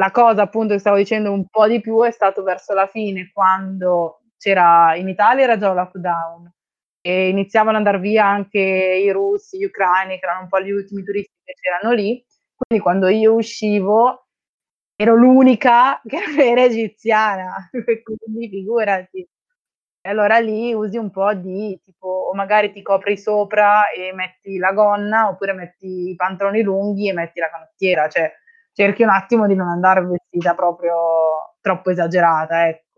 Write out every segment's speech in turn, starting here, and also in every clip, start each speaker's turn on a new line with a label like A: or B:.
A: La cosa appunto che stavo dicendo un po' di più è stato verso la fine, quando c'era in Italia era già lockdown e iniziavano ad andare via anche i russi, gli ucraini, che erano un po' gli ultimi turisti che c'erano lì. Quindi quando io uscivo ero l'unica che era egiziana, quindi figurati. E allora lì usi un po' di tipo, o magari ti copri sopra e metti la gonna, oppure metti i pantaloni lunghi e metti la canottiera, cioè cerchi un attimo di non andare vestita proprio troppo esagerata, ecco.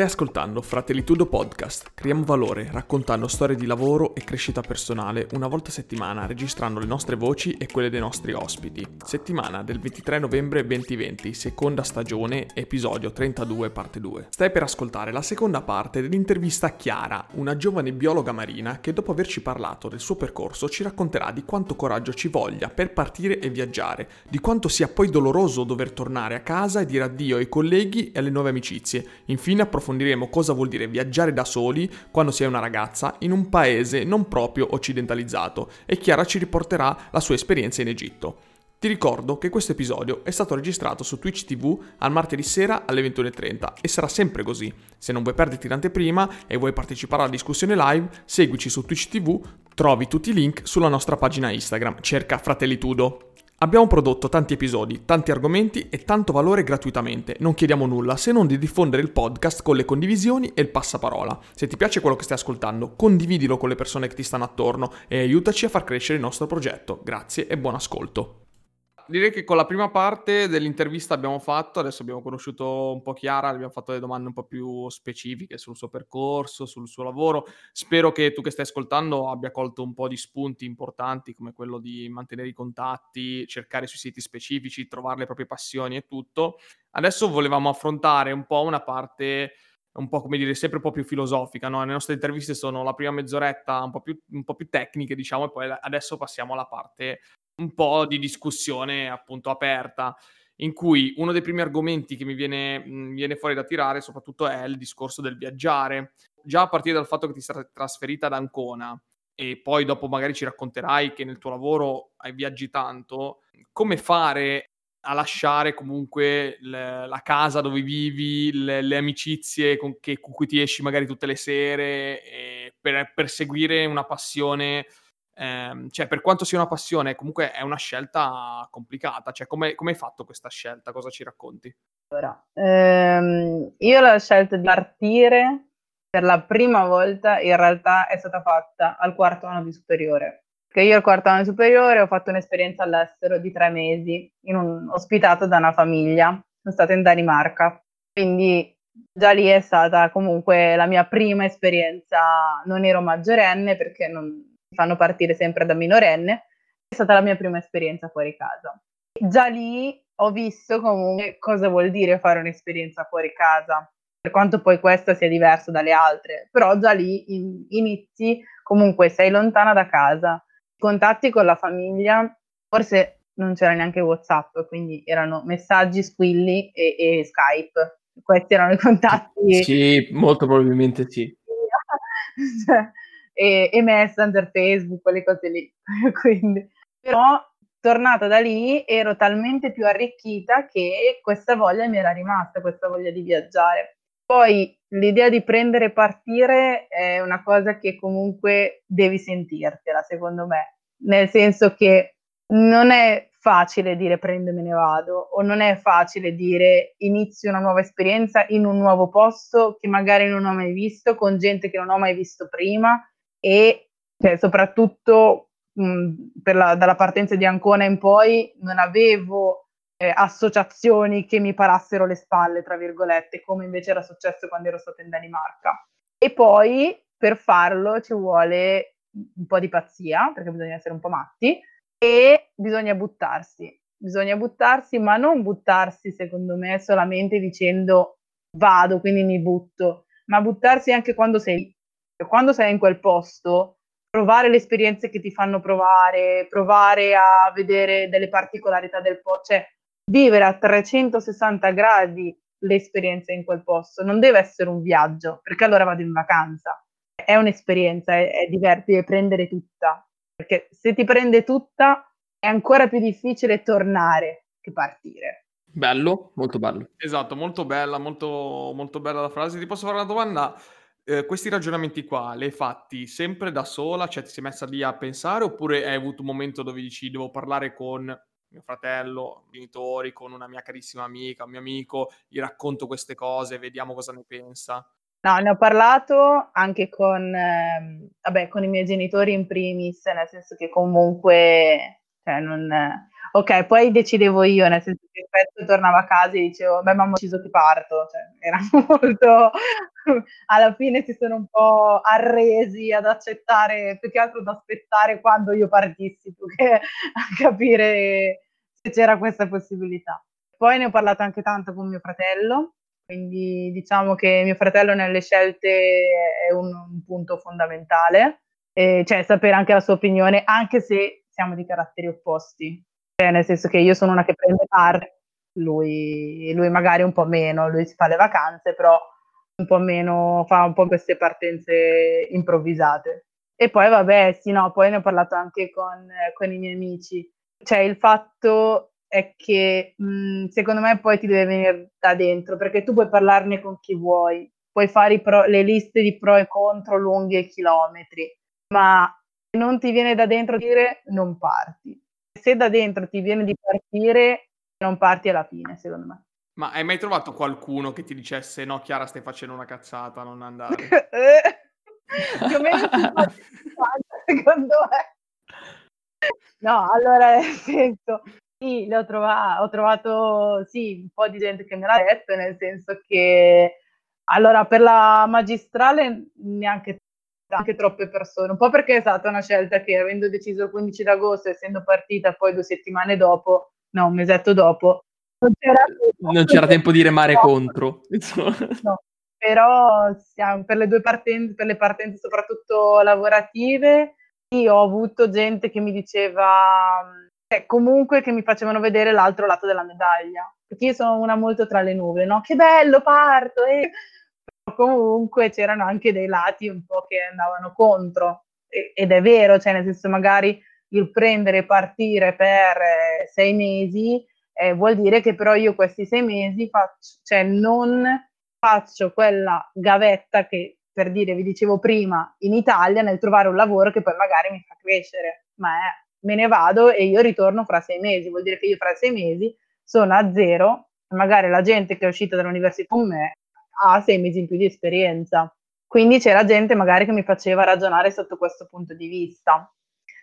B: Stai ascoltando Fratellitudo Podcast. Creiamo valore raccontando storie di lavoro e crescita personale una volta a settimana, registrando le nostre voci e quelle dei nostri ospiti. Settimana del 23 novembre 2020, seconda stagione, episodio 32, parte 2. Stai per ascoltare la seconda parte dell'intervista a Chiara, una giovane biologa marina che dopo averci parlato del suo percorso ci racconterà di quanto coraggio ci voglia per partire e viaggiare, di quanto sia poi doloroso dover tornare a casa e dire addio ai colleghi e alle nuove amicizie. Infine approfondiremo cosa vuol dire viaggiare da soli quando si è una ragazza in un paese non proprio occidentalizzato e Chiara ci riporterà la sua esperienza in Egitto. Ti ricordo che questo episodio è stato registrato su Twitch TV al martedì sera alle 21.30 e sarà sempre così. Se non vuoi perderti l'anteprima e vuoi partecipare alla discussione live, seguici su Twitch TV, trovi tutti i link sulla nostra pagina Instagram, cerca Fratellitudo. Abbiamo prodotto tanti episodi, tanti argomenti e tanto valore gratuitamente. Non chiediamo nulla se non di diffondere il podcast con le condivisioni e il passaparola. Se ti piace quello che stai ascoltando, condividilo con le persone che ti stanno attorno e aiutaci a far crescere il nostro progetto. Grazie e buon ascolto direi che con la prima parte dell'intervista abbiamo fatto, adesso abbiamo conosciuto un po' Chiara, abbiamo fatto le domande un po' più specifiche sul suo percorso, sul suo lavoro. Spero che tu che stai ascoltando abbia colto un po' di spunti importanti come quello di mantenere i contatti, cercare sui siti specifici, trovare le proprie passioni e tutto. Adesso volevamo affrontare un po' una parte un po' come dire, sempre un po' più filosofica, no? Le nostre interviste sono la prima mezz'oretta un po' più, un po più tecniche, diciamo, e poi adesso passiamo alla parte un po' di discussione appunto aperta, in cui uno dei primi argomenti che mi viene, mh, viene fuori da tirare soprattutto è il discorso del viaggiare. Già a partire dal fatto che ti sei trasferita ad Ancona e poi dopo magari ci racconterai che nel tuo lavoro hai viaggi tanto, come fare a lasciare comunque le, la casa dove vivi, le, le amicizie con, che, con, cui ti esci magari tutte le sere per perseguire una passione ehm, cioè per quanto sia una passione, comunque è una scelta complicata. Cioè, come, hai fatto questa scelta? Cosa ci racconti?
A: Allora, ehm, io la scelta di partire per la prima volta in realtà è stata fatta al quarto anno di superiore. Che io al quarto anno di superiore ho fatto un'esperienza all'estero di tre mesi, un, ospitato da una famiglia, sono stata in Danimarca, quindi già lì è stata comunque la mia prima esperienza, non ero maggiorenne perché non, fanno partire sempre da minorenne, è stata la mia prima esperienza fuori casa. Già lì ho visto comunque cosa vuol dire fare un'esperienza fuori casa, per quanto poi questa sia diversa dalle altre, però già lì in, inizi, comunque sei lontana da casa, contatti con la famiglia, forse non c'era neanche WhatsApp, quindi erano messaggi, squilli e, e Skype. Questi erano i contatti.
B: Sì, molto probabilmente sì.
A: cioè, e, e Messenger, Facebook, quelle cose lì. Quindi, però tornata da lì ero talmente più arricchita che questa voglia mi era rimasta, questa voglia di viaggiare. Poi l'idea di prendere e partire è una cosa che comunque devi sentirtela, secondo me, nel senso che non è facile dire prendo e me ne vado o non è facile dire inizio una nuova esperienza in un nuovo posto che magari non ho mai visto, con gente che non ho mai visto prima e cioè, soprattutto mh, la, dalla partenza di Ancona in poi non avevo eh, associazioni che mi parassero le spalle, tra virgolette, come invece era successo quando ero stata in Danimarca. E poi per farlo ci vuole un po' di pazzia, perché bisogna essere un po' matti, e bisogna buttarsi. Bisogna buttarsi, ma non buttarsi, secondo me, solamente dicendo vado, quindi mi butto, ma buttarsi anche quando sei quando sei in quel posto, provare le esperienze che ti fanno provare, provare a vedere delle particolarità del posto, cioè vivere a 360 gradi l'esperienza in quel posto, non deve essere un viaggio, perché allora vado in vacanza. È un'esperienza, è, è devi prendere tutta, perché se ti prende tutta è ancora più difficile tornare che partire.
C: Bello, molto bello.
B: Esatto, molto bella, molto, molto bella la frase. Ti posso fare una domanda? Eh, questi ragionamenti qua, li hai fatti sempre da sola? Cioè ti sei messa lì a pensare oppure hai avuto un momento dove dici devo parlare con mio fratello, genitori, con una mia carissima amica, un mio amico, gli racconto queste cose, vediamo cosa ne pensa?
A: No, ne ho parlato anche con, eh, vabbè, con i miei genitori in primis, nel senso che comunque, cioè non, ok, poi decidevo io, nel senso che il pezzo tornava a casa e dicevo, beh, mamma, ho deciso che parto, cioè, era molto, alla fine si sono un po' arresi ad accettare, più che altro ad aspettare quando io partissi, più che a capire se c'era questa possibilità. Poi ne ho parlato anche tanto con mio fratello, quindi diciamo che mio fratello nelle scelte è un, un punto fondamentale, e, cioè sapere anche la sua opinione, anche se siamo di caratteri opposti, cioè, nel senso che io sono una che prende parte, lui, lui magari un po' meno, lui si fa le vacanze, però un po' meno, fa un po' queste partenze improvvisate. E poi vabbè, sì, no, poi ne ho parlato anche con, con i miei amici. Cioè, il fatto è che mh, secondo me poi ti deve venire da dentro, perché tu puoi parlarne con chi vuoi, puoi fare pro, le liste di pro e contro lunghe chilometri, ma non ti viene da dentro dire non parti se da dentro ti viene di partire, non parti alla fine, secondo me.
B: Ma hai mai trovato qualcuno che ti dicesse no, Chiara, stai facendo una cazzata, non andare?
A: Più o meno secondo me. No, allora nel senso, sì, le ho, trova- ho trovato sì, un po' di gente che me l'ha detto, nel senso che allora per la magistrale neanche anche troppe persone, un po' perché è stata una scelta che avendo deciso il 15 d'agosto, essendo partita poi due settimane dopo, no, un mesetto dopo,
C: non c'era, tempo, non c'era tempo di remare no. contro.
A: No. Però siamo, per le due partenze, per le partenze soprattutto lavorative, io ho avuto gente che mi diceva, cioè, comunque che mi facevano vedere l'altro lato della medaglia, perché io sono una molto tra le nuvole, no? Che bello, parto! Eh comunque c'erano anche dei lati un po' che andavano contro. E, ed è vero, cioè nel senso magari il prendere e partire per eh, sei mesi eh, vuol dire che però io questi sei mesi faccio, cioè non faccio quella gavetta che per dire, vi dicevo prima, in Italia nel trovare un lavoro che poi magari mi fa crescere, ma è, me ne vado e io ritorno fra sei mesi, vuol dire che io fra sei mesi sono a zero, magari la gente che è uscita dall'università con me ha sei mesi in più di esperienza. Quindi c'era gente magari che mi faceva ragionare sotto questo punto di vista.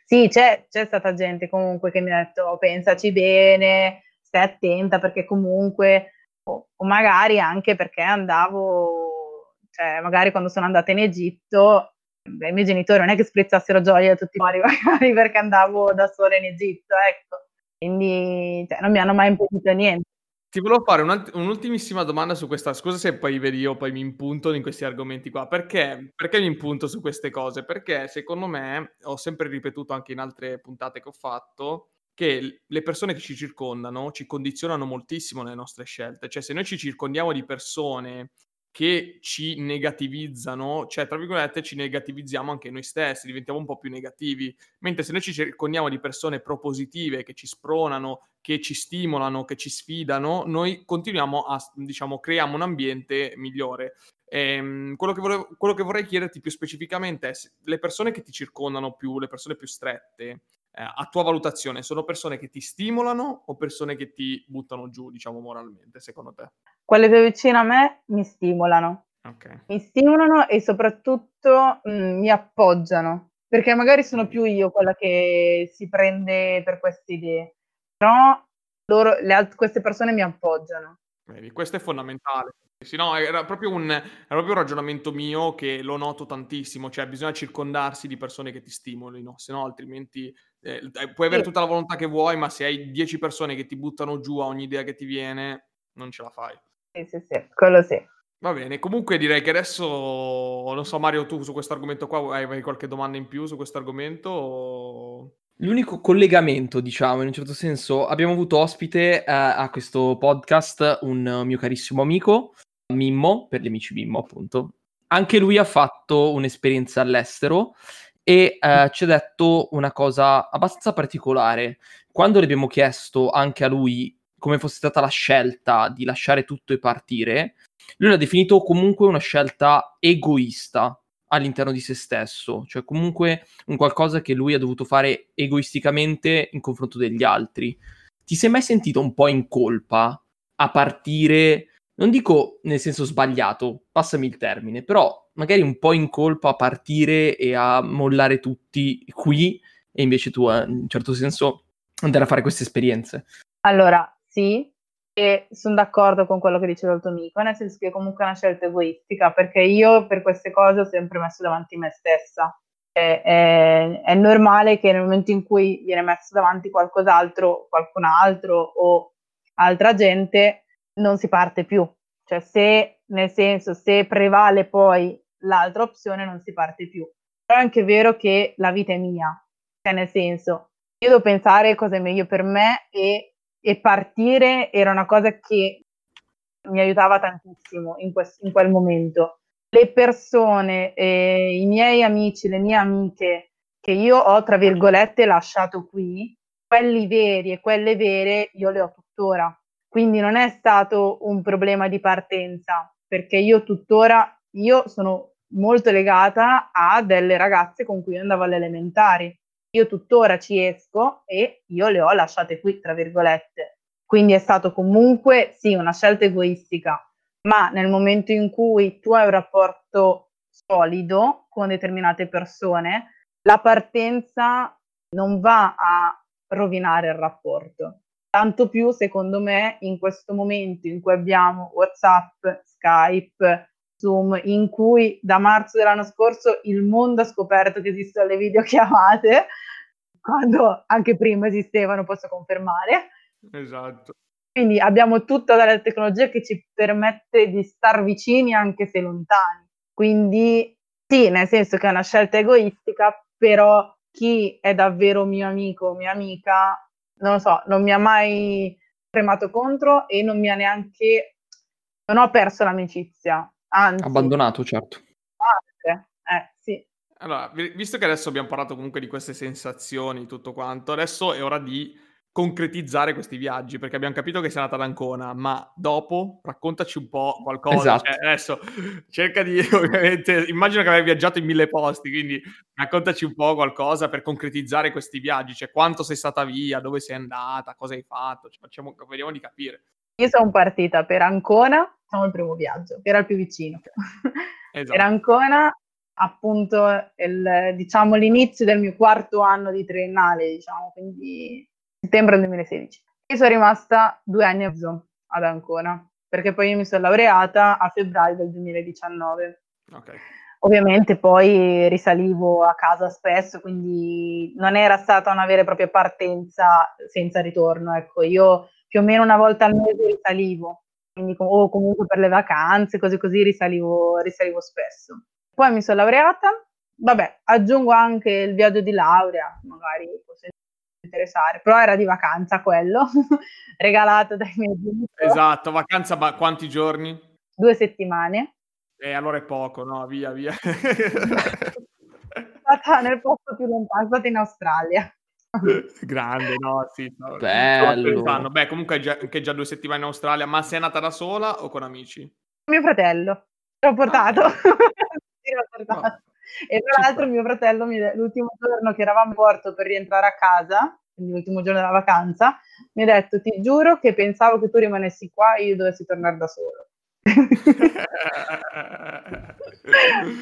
A: Sì, c'è, c'è stata gente comunque che mi ha detto oh, pensaci bene, stai attenta perché comunque, o, o magari anche perché andavo, cioè magari quando sono andata in Egitto, beh, i miei genitori non è che sprizzassero gioia da tutti i mari magari perché andavo da sola in Egitto, ecco. Quindi cioè, non mi hanno mai impedito niente.
B: Ti volevo fare un'ultimissima domanda su questa, scusa se poi vedi io poi mi impunto in questi argomenti qua, perché, perché mi impunto su queste cose? Perché secondo me, ho sempre ripetuto anche in altre puntate che ho fatto, che le persone che ci circondano ci condizionano moltissimo nelle nostre scelte, cioè se noi ci circondiamo di persone che ci negativizzano, cioè tra virgolette ci negativizziamo anche noi stessi, diventiamo un po' più negativi, mentre se noi ci circondiamo di persone propositive che ci spronano, che ci stimolano, che ci sfidano, noi continuiamo a, diciamo, creiamo un ambiente migliore. Ehm, quello, che volevo, quello che vorrei chiederti più specificamente è se le persone che ti circondano più, le persone più strette, eh, a tua valutazione, sono persone che ti stimolano o persone che ti buttano giù, diciamo, moralmente, secondo te?
A: Quelle più vicine a me mi stimolano. Okay. Mi stimolano e soprattutto mh, mm, mi appoggiano, perché magari sono più io quella che si prende per queste idee, però loro, alt- queste persone mi appoggiano.
B: Vedi, questo è fondamentale. Sì, no, era proprio, un, era proprio un ragionamento mio che lo noto tantissimo, cioè bisogna circondarsi di persone che ti stimolino, se no altrimenti eh, puoi avere tutta la volontà che vuoi, ma se hai 10 persone che ti buttano giù a ogni idea che ti viene, non ce la fai.
A: Sì, sì, sì, quello sì.
B: Va bene, comunque direi che adesso, non so Mario, tu su questo argomento qua hai, hai qualche domanda in più su questo argomento? O...
C: L'unico collegamento, diciamo, in un certo senso, abbiamo avuto ospite eh, a questo podcast un mio carissimo amico, Mimmo, per gli amici Mimmo, appunto. Anche lui ha fatto un'esperienza all'estero e eh, ci ha detto una cosa abbastanza particolare. Quando le abbiamo chiesto anche a lui come fosse stata la scelta di lasciare tutto e partire, lui l'ha definito comunque una scelta egoista all'interno di se stesso, cioè comunque un qualcosa che lui ha dovuto fare egoisticamente in confronto degli altri. Ti sei mai sentito un po' in colpa a partire, non dico nel senso sbagliato, passami il termine, però magari un po' in colpa a partire e a mollare tutti qui e invece tu eh, in un certo senso andare a fare queste esperienze?
A: Allora, sì, e sono d'accordo con quello che diceva il tuo amico, nel senso che comunque è una scelta egoistica, perché io per queste cose ho sempre messo davanti me stessa. È, è, è normale che nel momento in cui viene messo davanti qualcos'altro, qualcun altro o altra gente, non si parte più. Cioè se, nel senso, se prevale poi l'altra opzione, non si parte più. Però è anche vero che la vita è mia, cioè nel senso, io devo pensare cosa è meglio per me e e partire era una cosa che mi aiutava tantissimo in, quest- in quel momento. Le persone, eh, i miei amici, le mie amiche che io ho, tra virgolette, lasciato qui, quelli veri e quelle vere io le ho tuttora. Quindi non è stato un problema di partenza, perché io tuttora, io sono molto legata a delle ragazze con cui andavo alle elementari io tuttora ci esco e io le ho lasciate qui, tra virgolette. Quindi è stato comunque, sì, una scelta egoistica, ma nel momento in cui tu hai un rapporto solido con determinate persone, la partenza non va a rovinare il rapporto. Tanto più, secondo me, in questo momento in cui abbiamo WhatsApp, Skype, Zoom, in cui da marzo dell'anno scorso il mondo ha scoperto che esistono le videochiamate, quando anche prima esistevano, posso confermare.
B: Esatto.
A: Quindi abbiamo tutta la tecnologia che ci permette di star vicini anche se lontani. Quindi sì, nel senso che è una scelta egoistica, però chi è davvero mio amico o mia amica, non lo so, non mi ha mai premato contro e non mi ha neanche, non ho perso l'amicizia. Anzi,
C: Abbandonato, certo.
A: Anche, eh, sì.
B: Allora, visto che adesso abbiamo parlato comunque di queste sensazioni, tutto quanto, adesso è ora di concretizzare questi viaggi, perché abbiamo capito che sei andata ad Ancona, ma dopo raccontaci un po' qualcosa.
C: Esatto.
B: Cioè, adesso cerca di, ovviamente, immagino che avevi viaggiato in mille posti, quindi raccontaci un po' qualcosa per concretizzare questi viaggi, cioè quanto sei stata via, dove sei andata, cosa hai fatto, cioè, facciamo, vediamo di capire.
A: Io sono partita per Ancona, facciamo il primo viaggio, che era il più vicino. Esatto. Per Ancona, appunto, il, diciamo l'inizio del mio quarto anno di triennale, diciamo, quindi settembre 2016. Io sono rimasta due anni e mezzo ad Ancona, perché poi io mi sono laureata a febbraio del 2019.
B: Okay.
A: Ovviamente poi risalivo a casa spesso, quindi non era stata una vera e propria partenza senza ritorno. Ecco, io più o meno una volta al mese risalivo, quindi, o comunque per le vacanze, così così risalivo, risalivo spesso. Poi mi sono laureata, vabbè, aggiungo anche il viaggio di laurea, magari interessare, però era di vacanza quello, regalato dai miei genitori.
B: Esatto, vacanza ma quanti giorni?
A: Due settimane.
B: E eh, allora è poco, no? Via, via.
A: stata nel posto più lontano, sono stata in Australia.
B: Grande, no, sì.
C: No, Bello.
B: Beh, comunque è già, anche già due settimane in Australia, ma sei andata da sola o con amici?
A: Mio fratello, l'ho portato. Ah, sì, l'ho portato. E tra l'altro mio fratello, l'ultimo giorno che eravamo in porto per rientrare a casa, quindi l'ultimo giorno della vacanza, mi ha detto, ti giuro che pensavo che tu rimanessi qua e io dovessi tornare da solo.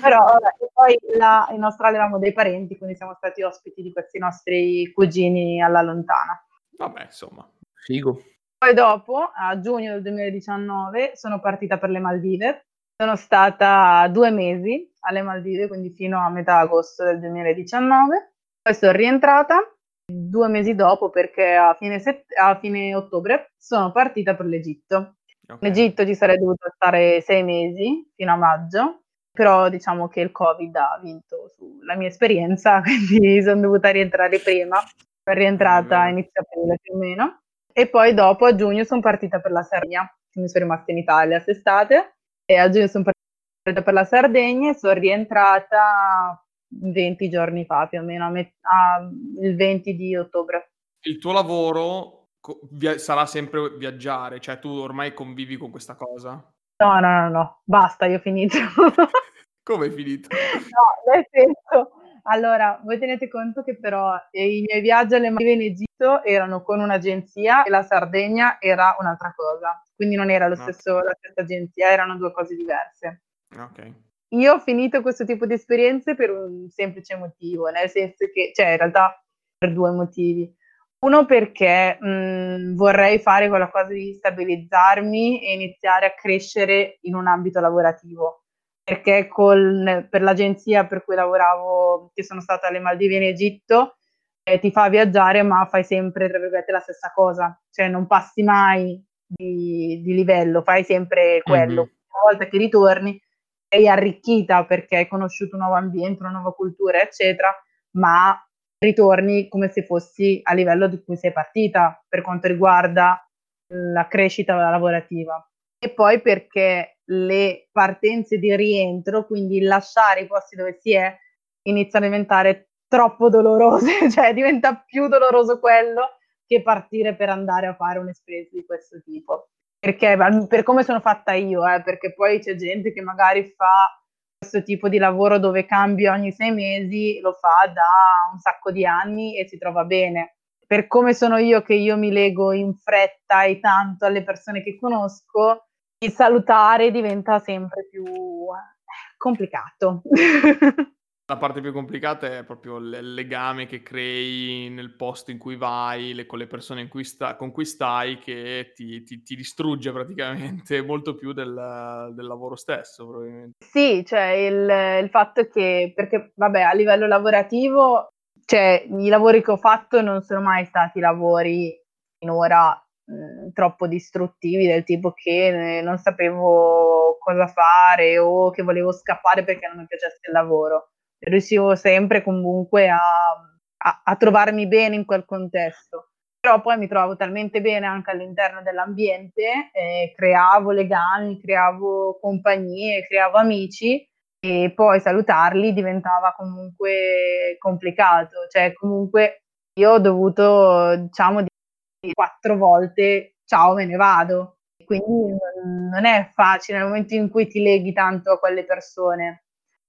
A: Però vabbè, poi là in Australia avevamo dei parenti, quindi siamo stati ospiti di questi nostri cugini alla lontana.
B: Vabbè, insomma,
C: figo.
A: Poi dopo, a giugno del 2019, sono partita per le Maldive. Sono stata due mesi alle Maldive, quindi fino a metà agosto del 2019. Poi sono rientrata due mesi dopo perché a fine, set- a fine ottobre sono partita per l'Egitto. Okay. In Egitto ci sarei dovuta stare sei mesi fino a maggio però diciamo che il Covid ha vinto sulla mia esperienza, quindi sono dovuta rientrare prima, sono rientrata a inizio aprile più o meno, e poi dopo a giugno sono partita per la Sardegna, quindi sono rimasta in Italia quest'estate, e a giugno sono partita per la Sardegna e sono rientrata 20 giorni fa più o meno, met- a, il 20 di ottobre.
B: Il tuo lavoro via- sarà sempre viaggiare, cioè tu ormai convivi con questa cosa?
A: No, no, no, no, basta, io ho finito.
B: Come è finito?
A: No, nel senso, allora, voi tenete conto che però i miei viaggi alle Maldive in Egitto erano con un'agenzia e la Sardegna era un'altra cosa, quindi non era lo stesso, la stessa agenzia, erano due cose diverse.
B: Ok.
A: Io ho finito questo tipo di esperienze per un semplice motivo, nel senso che, cioè in realtà per due motivi. Uno perché mh, vorrei fare quella cosa di stabilizzarmi e iniziare a crescere in un ambito lavorativo. Perché col, per l'agenzia per cui lavoravo, che sono stata alle Maldive in Egitto, eh, ti fa viaggiare, ma fai sempre, tra virgolette, la stessa cosa. Cioè non passi mai di, di livello, fai sempre quello. Mm-hmm. Una volta che ritorni, sei arricchita perché hai conosciuto un nuovo ambiente, una nuova cultura, eccetera, ma ritorni come se fossi a livello di cui sei partita per quanto riguarda la crescita lavorativa. E poi perché le partenze di rientro, quindi lasciare i posti dove si è, iniziano a diventare troppo dolorose, cioè diventa più doloroso quello che partire per andare a fare un'esperienza di questo tipo. Perché per come sono fatta io, eh, perché poi c'è gente che magari fa questo tipo di lavoro dove cambia ogni sei mesi, lo fa da un sacco di anni e si trova bene. Per come sono io, che io mi lego in fretta e tanto alle persone che conosco, salutare diventa sempre più eh, complicato.
B: La parte più complicata è proprio il legame che crei nel posto in cui vai, le, con le persone cui sta, con cui stai, che ti, ti, ti distrugge praticamente molto più del, del, lavoro stesso, probabilmente.
A: Sì, cioè il, il fatto che, perché vabbè, a livello lavorativo, cioè i lavori che ho fatto non sono mai stati lavori finora mh, troppo distruttivi, del tipo che non sapevo cosa fare o che volevo scappare perché non mi piacesse il lavoro. Riuscivo sempre comunque a, a, a trovarmi bene in quel contesto. Però poi mi trovavo talmente bene anche all'interno dell'ambiente, eh, creavo legami, creavo compagnie, creavo amici e poi salutarli diventava comunque complicato, cioè comunque io ho dovuto diciamo di quattro volte ciao me ne vado, quindi non è facile nel momento in cui ti leghi tanto a quelle persone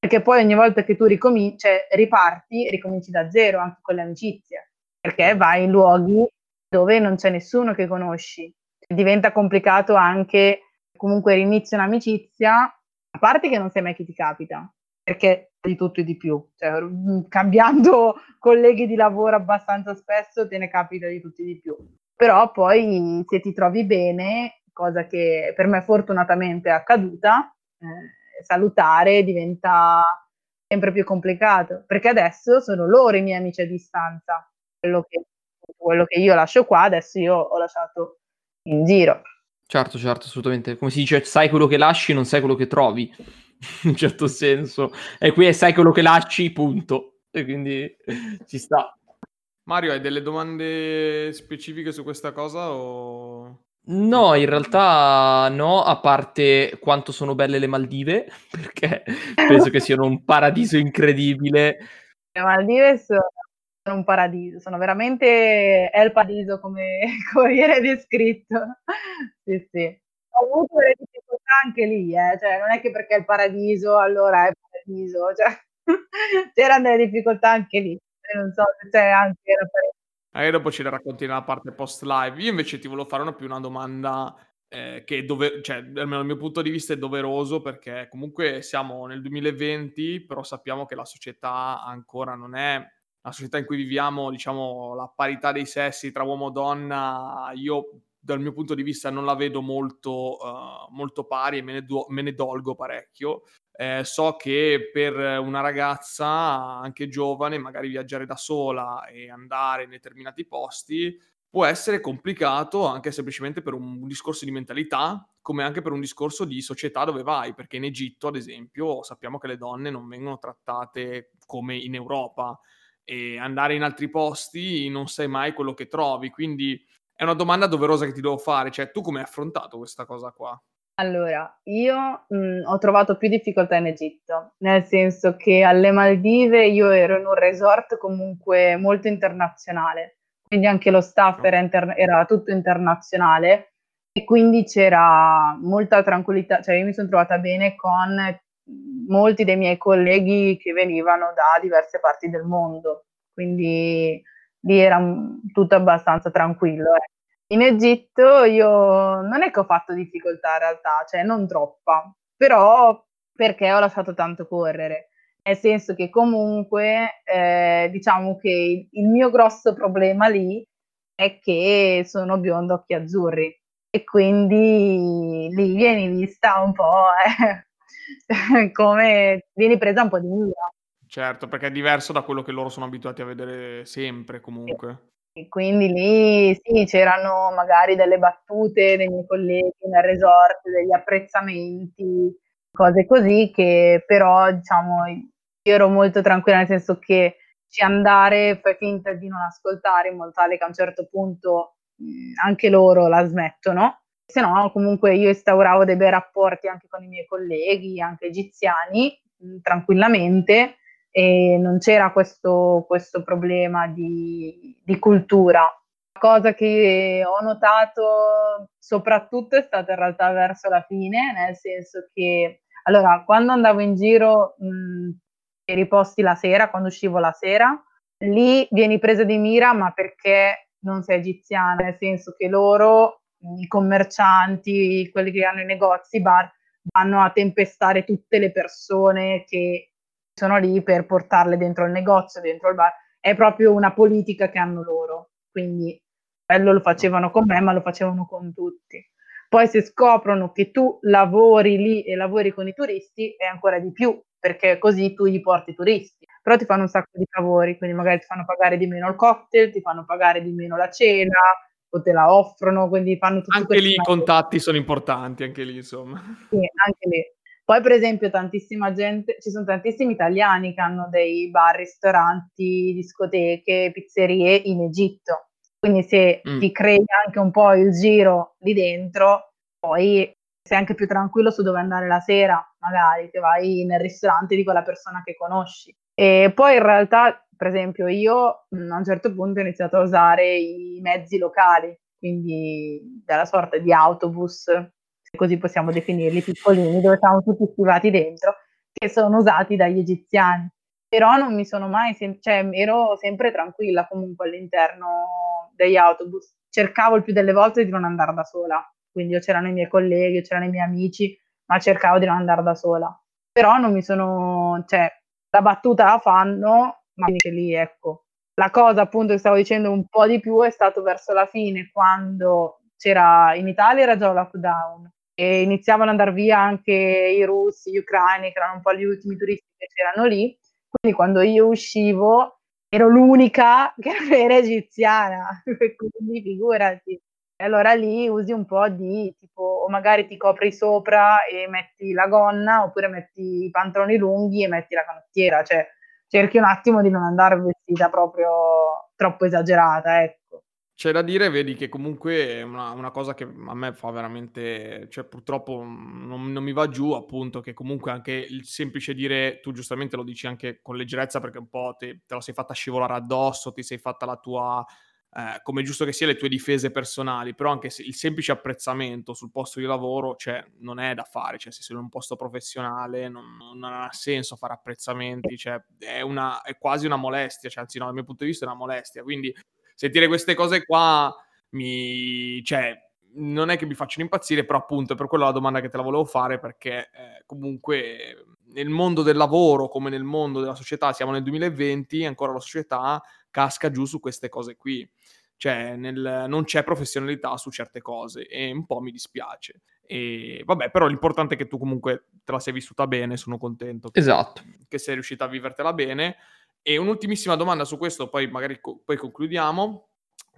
A: perché poi ogni volta che tu ricominci, cioè, riparti, ricominci da zero anche con le amicizie, perché vai in luoghi dove non c'è nessuno che conosci. Diventa complicato anche comunque rinizio un'amicizia, a parte che non sai mai chi ti capita, perché di tutto e di più, cioè, mm, cambiando colleghi di lavoro abbastanza spesso te ne capita di tutto e di più. Però poi se ti trovi bene, cosa che per me fortunatamente è accaduta, eh, salutare diventa sempre più complicato, perché adesso sono loro i miei amici a distanza, quello che, quello che io lascio qua, adesso io ho lasciato in giro.
C: Certo, certo, assolutamente. Come si dice, sai quello che lasci, non sai quello che trovi, in un certo senso. E qui è sai quello che lasci, punto. E quindi ci sta.
B: Mario, hai delle domande specifiche su questa cosa o...
C: No, in realtà no, a parte quanto sono belle le Maldive, perché penso che siano un paradiso incredibile.
A: Le Maldive sono un paradiso, sono veramente è il paradiso come, come viene descritto. sì, sì. Ho avuto delle difficoltà anche lì, eh. cioè, non è che perché è il paradiso allora è il paradiso, cioè, c'erano delle difficoltà anche lì. Non so se c'è anche la paradiso
B: Magari dopo ce la racconti nella parte post live. Io invece ti volevo fare una più una domanda eh, che dove, cioè, almeno dal mio punto di vista è doveroso perché comunque siamo nel 2020, però sappiamo che la società ancora non è la società in cui viviamo, diciamo, la parità dei sessi tra uomo e donna, io dal mio punto di vista non la vedo molto, uh, molto pari e me ne, do- me ne dolgo parecchio. Eh, so che per una ragazza, anche giovane, magari viaggiare da sola e andare in determinati posti può essere complicato anche semplicemente per un discorso di mentalità, come anche per un discorso di società dove vai, perché in Egitto, ad esempio, sappiamo che le donne non vengono trattate come in Europa e andare in altri posti non sai mai quello che trovi, quindi è una domanda doverosa che ti devo fare, cioè tu come hai affrontato questa cosa qua?
A: Allora, io mh, ho trovato più difficoltà in Egitto, nel senso che alle Maldive io ero in un resort comunque molto internazionale, quindi anche lo staff era, inter- era tutto internazionale e quindi c'era molta tranquillità, cioè io mi sono trovata bene con molti dei miei colleghi che venivano da diverse parti del mondo, quindi lì era tutto abbastanza tranquillo. Eh. In Egitto io non è che ho fatto difficoltà in realtà, cioè non troppa, però perché ho lasciato tanto correre. Nel senso che comunque eh, diciamo che il mio grosso problema lì è che sono biondo occhi azzurri e quindi lì vieni vista un po' eh, come vieni presa un po' di mira.
B: Certo, perché è diverso da quello che loro sono abituati a vedere sempre comunque.
A: E quindi lì sì, c'erano magari delle battute dei miei colleghi nel resort, degli apprezzamenti, cose così che però diciamo io ero molto tranquilla nel senso che ci andare, fai finta di non ascoltare in modo tale che a un certo punto mh, anche loro la smettono. Se no, comunque io instauravo dei bei rapporti anche con i miei colleghi, anche egiziani, mh, tranquillamente e non c'era questo, questo problema di, di cultura. La cosa che ho notato soprattutto è stata in realtà verso la fine, nel senso che allora quando andavo in giro mh, per i posti la sera, quando uscivo la sera, lì vieni presa di mira, ma perché non sei egiziana, nel senso che loro, i commercianti, quelli che hanno i negozi, i bar, vanno a tempestare tutte le persone che sono lì per portarle dentro il negozio, dentro il bar. È proprio una politica che hanno loro. Quindi quello lo facevano con me, ma lo facevano con tutti. Poi se scoprono che tu lavori lì e lavori con i turisti, è ancora di più, perché così tu gli porti i turisti. Però ti fanno un sacco di favori, quindi magari ti fanno pagare di meno il cocktail, ti fanno pagare di meno la cena, o te la offrono, quindi fanno
B: tutti Anche lì i contatti sono importanti, anche lì insomma.
A: Sì, anche lì. Poi, per esempio, tantissima gente, ci sono tantissimi italiani che hanno dei bar, ristoranti, discoteche, pizzerie in Egitto. Quindi se mm. ti crei anche un po' il giro lì dentro, poi sei anche più tranquillo su dove andare la sera, magari che vai nel ristorante di quella persona che conosci. E poi in realtà, per esempio, io mm, a un certo punto ho iniziato a usare i mezzi locali, quindi della sorta di autobus così possiamo definirli, piccolini, dove stavamo tutti schivati dentro, che sono usati dagli egiziani. Però non mi sono mai, sem- cioè ero sempre tranquilla comunque all'interno degli autobus. Cercavo il più delle volte di non andare da sola, quindi o c'erano i miei colleghi, c'erano i miei amici, ma cercavo di non andare da sola. Però non mi sono, cioè, la battuta la fanno, ma che lì, ecco. La cosa appunto che stavo dicendo un po' di più è stato verso la fine, quando c'era in Italia era già lockdown, e iniziavano ad andare via anche i russi, gli ucraini, che erano un po' gli ultimi turisti che c'erano lì. Quindi quando io uscivo ero l'unica che era egiziana, quindi figurati. E allora lì usi un po' di tipo, o magari ti copri sopra e metti la gonna, oppure metti i pantaloni lunghi e metti la canottiera, cioè cerchi un attimo di non andare vestita proprio troppo esagerata, ecco.
B: C'è da dire, vedi, che comunque è una, una cosa che a me fa veramente, cioè purtroppo non, non mi va giù, appunto, che comunque anche il semplice dire, tu giustamente lo dici anche con leggerezza perché un po' te, te la sei fatta scivolare addosso, ti sei fatta la tua, eh, come giusto che sia, le tue difese personali, però anche se il semplice apprezzamento sul posto di lavoro, cioè, non è da fare, cioè se sei in un posto professionale non, non ha senso fare apprezzamenti, cioè è, una, è quasi una molestia, cioè anzi no, dal mio punto di vista è una molestia, quindi sentire queste cose qua mi... cioè, non è che mi facciano impazzire, però appunto è per quello la domanda che te la volevo fare, perché eh, comunque nel mondo del lavoro, come nel mondo della società, siamo nel 2020, ancora la società casca giù su queste cose qui. Cioè, nel, non c'è professionalità su certe cose e un po' mi dispiace. E vabbè, però l'importante è che tu comunque te la sei vissuta bene, sono contento.
C: Che, esatto.
B: Che sei riuscita a vivertela bene. E un'ultimissima domanda su questo, poi magari co- poi concludiamo.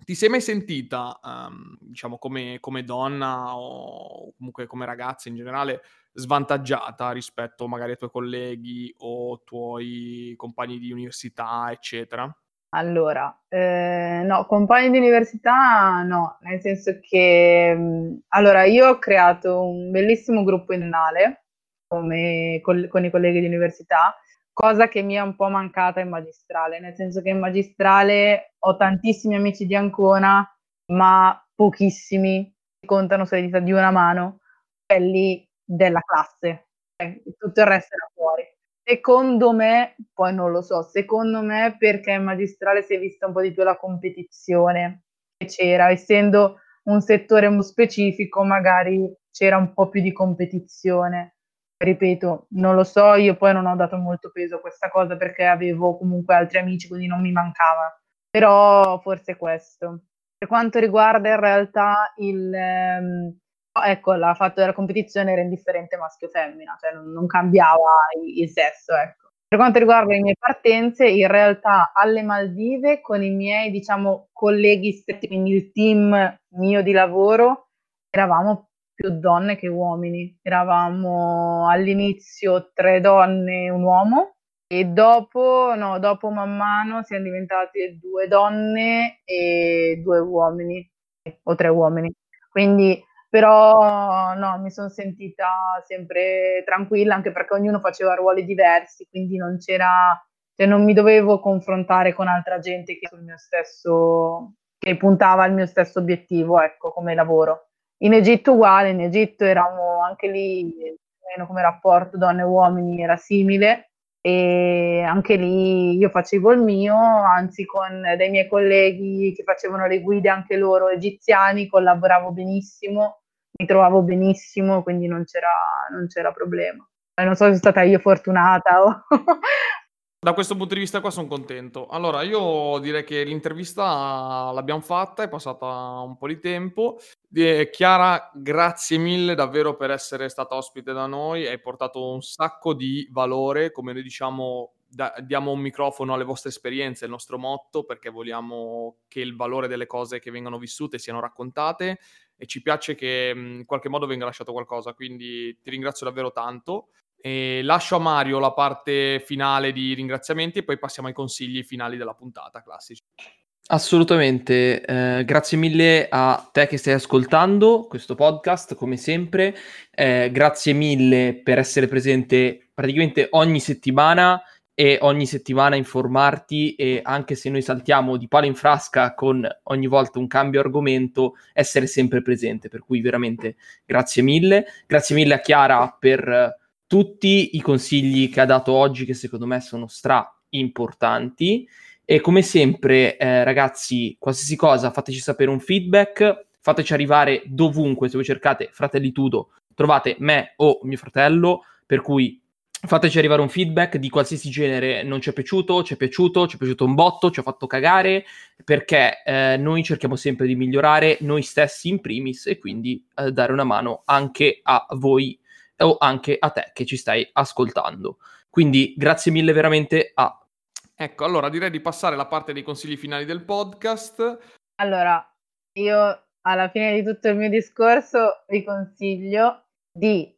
B: ti sei mai sentita, um, diciamo, come, come, donna o comunque come ragazza in generale, svantaggiata rispetto magari ai tuoi colleghi o tuoi compagni di università, eccetera?
A: Allora, eh, no, compagni di università no, nel senso che mm, allora io ho creato un bellissimo gruppo innale come col- con i colleghi di università, cosa che mi è un po' mancata in magistrale, nel senso che in magistrale ho tantissimi amici di Ancona, ma pochissimi, contano sulle dita di una mano, quelli della classe, eh, tutto il resto era fuori. Secondo me, poi non lo so, secondo me perché in magistrale si è vista un po' di più la competizione che c'era, essendo un settore specifico, magari c'era un po' più di competizione. Ripeto, non lo so, io poi non ho dato molto peso a questa cosa perché avevo comunque altri amici, quindi non mi mancava. Però forse questo. Per quanto riguarda in realtà il, ehm, ecco, il fatto della competizione era indifferente maschio-femmina, cioè non, non cambiava il, il sesso, ecco. Per quanto riguarda le mie partenze, in realtà alle Maldive con i miei, diciamo, colleghi stretti, quindi il team mio di lavoro, eravamo più donne che uomini. Eravamo all'inizio tre donne e un uomo e dopo, no, dopo man mano siamo diventate due donne e due uomini, o tre uomini. Quindi però no, mi sono sentita sempre tranquilla anche perché ognuno faceva ruoli diversi, quindi non c'era, cioè non mi dovevo confrontare con altra gente che, sul mio stesso, che puntava al mio stesso obiettivo, ecco, come lavoro. In Egitto uguale, in Egitto eravamo anche lì, meno come rapporto donne e uomini era simile e anche lì io facevo il mio, anzi con dei miei colleghi che facevano le guide anche loro egiziani, collaboravo benissimo, mi trovavo benissimo, quindi non c'era, non c'era problema. Non so se sono stata io fortunata o...
B: Da questo punto di vista qua sono contento. Allora, io direi che l'intervista l'abbiamo fatta, è passata un po' di tempo. Eh, Chiara, grazie mille davvero per essere stata ospite da noi, hai portato un sacco di valore, come noi diciamo, da- diamo un microfono alle vostre esperienze, il nostro motto, perché vogliamo che il valore delle cose che vengono vissute siano raccontate e ci piace che in qualche modo venga lasciato qualcosa, quindi ti ringrazio davvero tanto. E lascio a Mario la parte finale di ringraziamenti e poi passiamo ai consigli finali della puntata classici.
C: Assolutamente, eh, grazie mille a te che stai ascoltando questo podcast, come sempre. Eh, grazie mille per essere presente praticamente ogni settimana e ogni settimana informarti e anche se noi saltiamo di palo in frasca con ogni volta un cambio argomento, essere sempre presente. Per cui veramente grazie mille. Grazie mille a Chiara per tutti i consigli che ha dato oggi che secondo me sono stra importanti. E come sempre eh, ragazzi qualsiasi cosa fateci sapere un feedback fateci arrivare dovunque. Se voi cercate Fratelli Tudo trovate me o mio fratello per cui fateci arrivare un feedback di qualsiasi genere. Non ci è piaciuto, ci è piaciuto, ci è piaciuto un botto, ci ha fatto cagare perché eh, noi cerchiamo sempre di migliorare noi stessi in primis e quindi eh, dare una mano anche a voi o anche a te che ci stai ascoltando. Quindi grazie mille veramente a...
B: Ecco, allora direi di passare alla parte dei consigli finali del podcast.
A: Allora, io alla fine di tutto il mio discorso vi consiglio di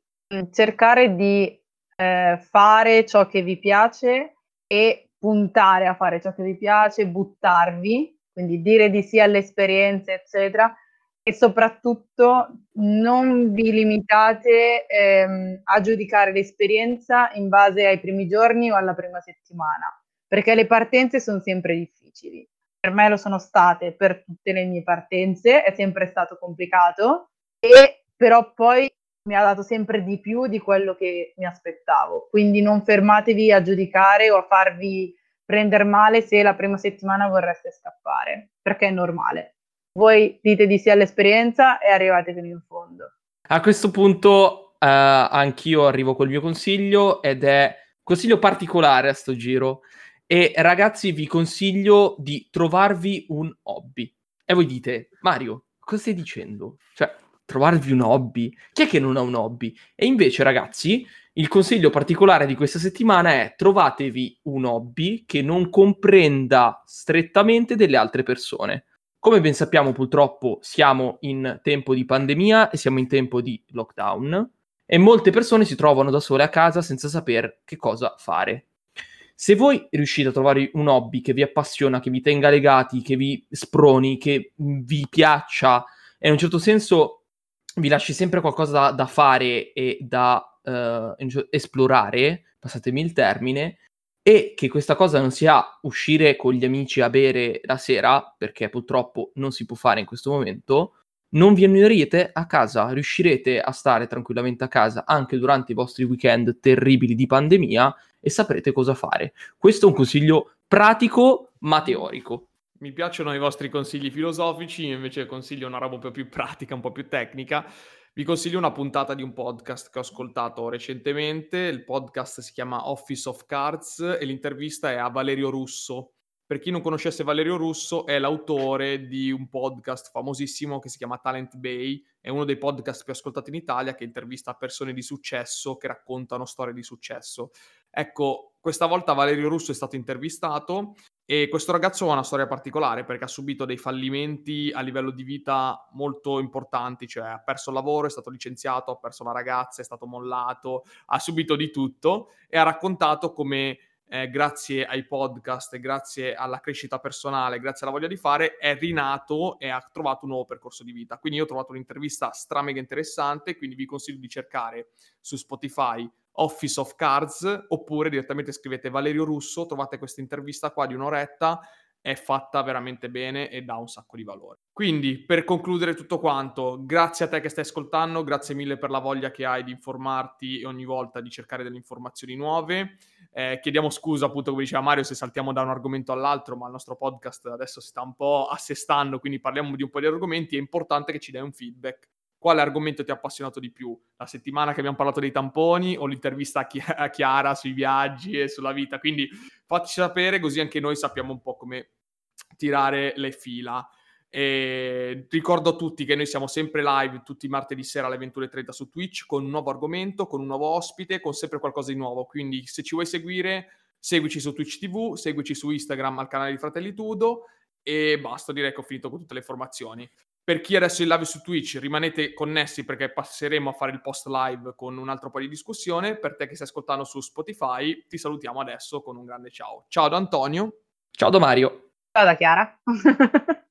A: cercare di eh, fare ciò che vi piace e puntare a fare ciò che vi piace, buttarvi, quindi dire di sì alle esperienze, eccetera, e soprattutto non vi limitate ehm, a giudicare l'esperienza in base ai primi giorni o alla prima settimana, perché le partenze sono sempre difficili. Per me lo sono state per tutte le mie partenze, è sempre stato complicato, e però poi mi ha dato sempre di più di quello che mi aspettavo. Quindi non fermatevi a giudicare o a farvi prendere male se la prima settimana vorreste scappare, perché è normale voi dite di sì all'esperienza e arrivate fino in fondo.
C: A questo punto uh, anch'io arrivo col mio consiglio ed è consiglio particolare a sto giro e ragazzi vi consiglio di trovarvi un hobby. E voi dite, Mario, cosa stai dicendo? Cioè, trovarvi un hobby? Chi è che non ha un hobby? E invece ragazzi, il consiglio particolare di questa settimana è trovatevi un hobby che non comprenda strettamente delle altre persone Come ben sappiamo, purtroppo siamo in tempo di pandemia e siamo in tempo di lockdown e molte persone si trovano da sole a casa senza sapere che cosa fare. Se voi riuscite a trovare un hobby che vi appassiona, che vi tenga legati, che vi sproni, che vi piaccia e in un certo senso vi lasci sempre qualcosa da, da fare e da uh, esplorare, passatemi il termine, e che questa cosa non sia uscire con gli amici a bere la sera, perché purtroppo non si può fare in questo momento, non vi annoierete a casa, riuscirete a stare tranquillamente a casa anche durante i vostri weekend terribili di pandemia e saprete cosa fare. Questo è un consiglio pratico ma teorico.
B: Mi piacciono i vostri consigli filosofici, invece consiglio una roba un po' più pratica, un po' più tecnica. Vi consiglio una puntata di un podcast che ho ascoltato recentemente. Il podcast si chiama Office of Cards e l'intervista è a Valerio Russo. Per chi non conoscesse Valerio Russo, è l'autore di un podcast famosissimo che si chiama Talent Bay. È uno dei podcast più ascoltati in Italia che intervista persone di successo che raccontano storie di successo. Ecco, questa volta Valerio Russo è stato intervistato e questo ragazzo ha una storia particolare perché ha subito dei fallimenti a livello di vita molto importanti, cioè ha perso il lavoro, è stato licenziato, ha perso la ragazza, è stato mollato, ha subito di tutto e ha raccontato come eh, grazie ai podcast, grazie alla crescita personale, grazie alla voglia di fare, è rinato e ha trovato un nuovo percorso di vita. Quindi io ho trovato un'intervista stramega interessante, quindi vi consiglio di cercare su Spotify Office of Cards oppure direttamente scrivete Valerio Russo, trovate questa intervista qua di un'oretta è fatta veramente bene e dà un sacco di valore. Quindi, per concludere tutto quanto, grazie a te che stai ascoltando, grazie mille per la voglia che hai di informarti e ogni volta di cercare delle informazioni nuove. Eh, chiediamo scusa, appunto, come diceva Mario, se saltiamo da un argomento all'altro, ma il nostro podcast adesso si sta un po' assestando, quindi parliamo di un po' di argomenti. È importante che ci dai un feedback. Quale argomento ti ha appassionato di più? La settimana che abbiamo parlato dei tamponi o l'intervista a Chiara sui viaggi e sulla vita? Quindi facci sapere così anche noi sappiamo un po' come tirare le fila. E ricordo a tutti che noi siamo sempre live tutti i martedì sera alle 21.30 su Twitch con un nuovo argomento, con un nuovo ospite, con sempre qualcosa di nuovo. Quindi se ci vuoi seguire, seguici su Twitch TV, seguici su Instagram al canale di Fratelli Tudo e basta, direi che ho finito con tutte le informazioni. Per chi adesso è in live su Twitch, rimanete connessi perché passeremo a fare il post live con un altro po' di discussione. Per te che stai ascoltando su Spotify, ti salutiamo adesso con un grande ciao. Ciao da Antonio.
C: Ciao da Mario.
A: Ciao da Chiara.